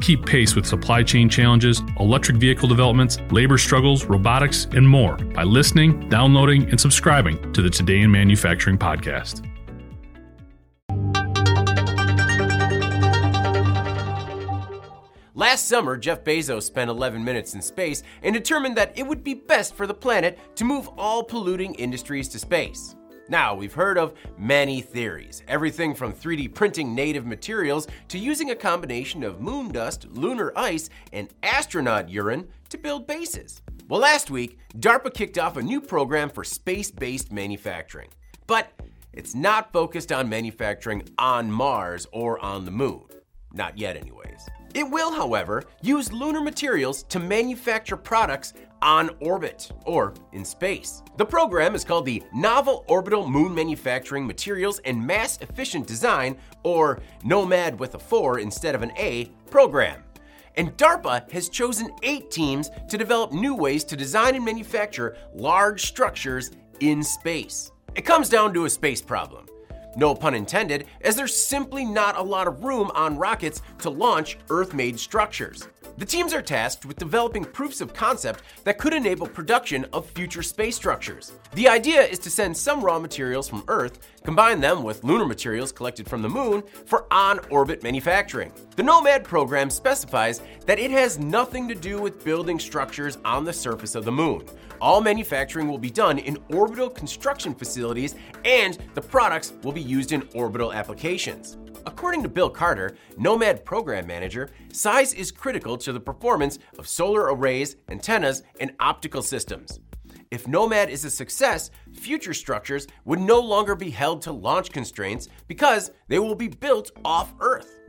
Keep pace with supply chain challenges, electric vehicle developments, labor struggles, robotics, and more by listening, downloading, and subscribing to the Today in Manufacturing podcast. Last summer, Jeff Bezos spent 11 minutes in space and determined that it would be best for the planet to move all polluting industries to space. Now, we've heard of many theories, everything from 3D printing native materials to using a combination of moon dust, lunar ice, and astronaut urine to build bases. Well, last week, DARPA kicked off a new program for space based manufacturing. But it's not focused on manufacturing on Mars or on the moon. Not yet, anyways. It will, however, use lunar materials to manufacture products on orbit or in space. The program is called the Novel Orbital Moon Manufacturing Materials and Mass Efficient Design, or NOMAD with a 4 instead of an A, program. And DARPA has chosen eight teams to develop new ways to design and manufacture large structures in space. It comes down to a space problem. No pun intended, as there's simply not a lot of room on rockets to launch Earth made structures. The teams are tasked with developing proofs of concept that could enable production of future space structures. The idea is to send some raw materials from Earth, combine them with lunar materials collected from the moon for on orbit manufacturing. The NOMAD program specifies that it has nothing to do with building structures on the surface of the moon. All manufacturing will be done in orbital construction facilities, and the products will be used in orbital applications. According to Bill Carter, Nomad program manager, size is critical to the performance of solar arrays, antennas, and optical systems. If Nomad is a success, future structures would no longer be held to launch constraints because they will be built off Earth.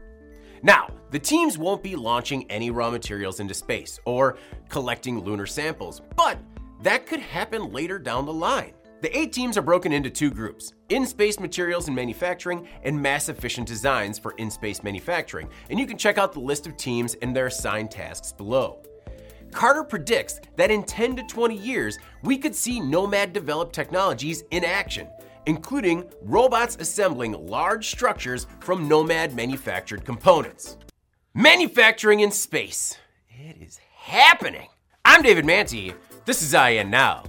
Now, the teams won't be launching any raw materials into space or collecting lunar samples, but that could happen later down the line. The eight teams are broken into two groups in space materials and manufacturing, and mass efficient designs for in space manufacturing. And you can check out the list of teams and their assigned tasks below. Carter predicts that in 10 to 20 years, we could see Nomad developed technologies in action, including robots assembling large structures from Nomad manufactured components. Manufacturing in space. It is happening. I'm David Mantey. This is IEN Now.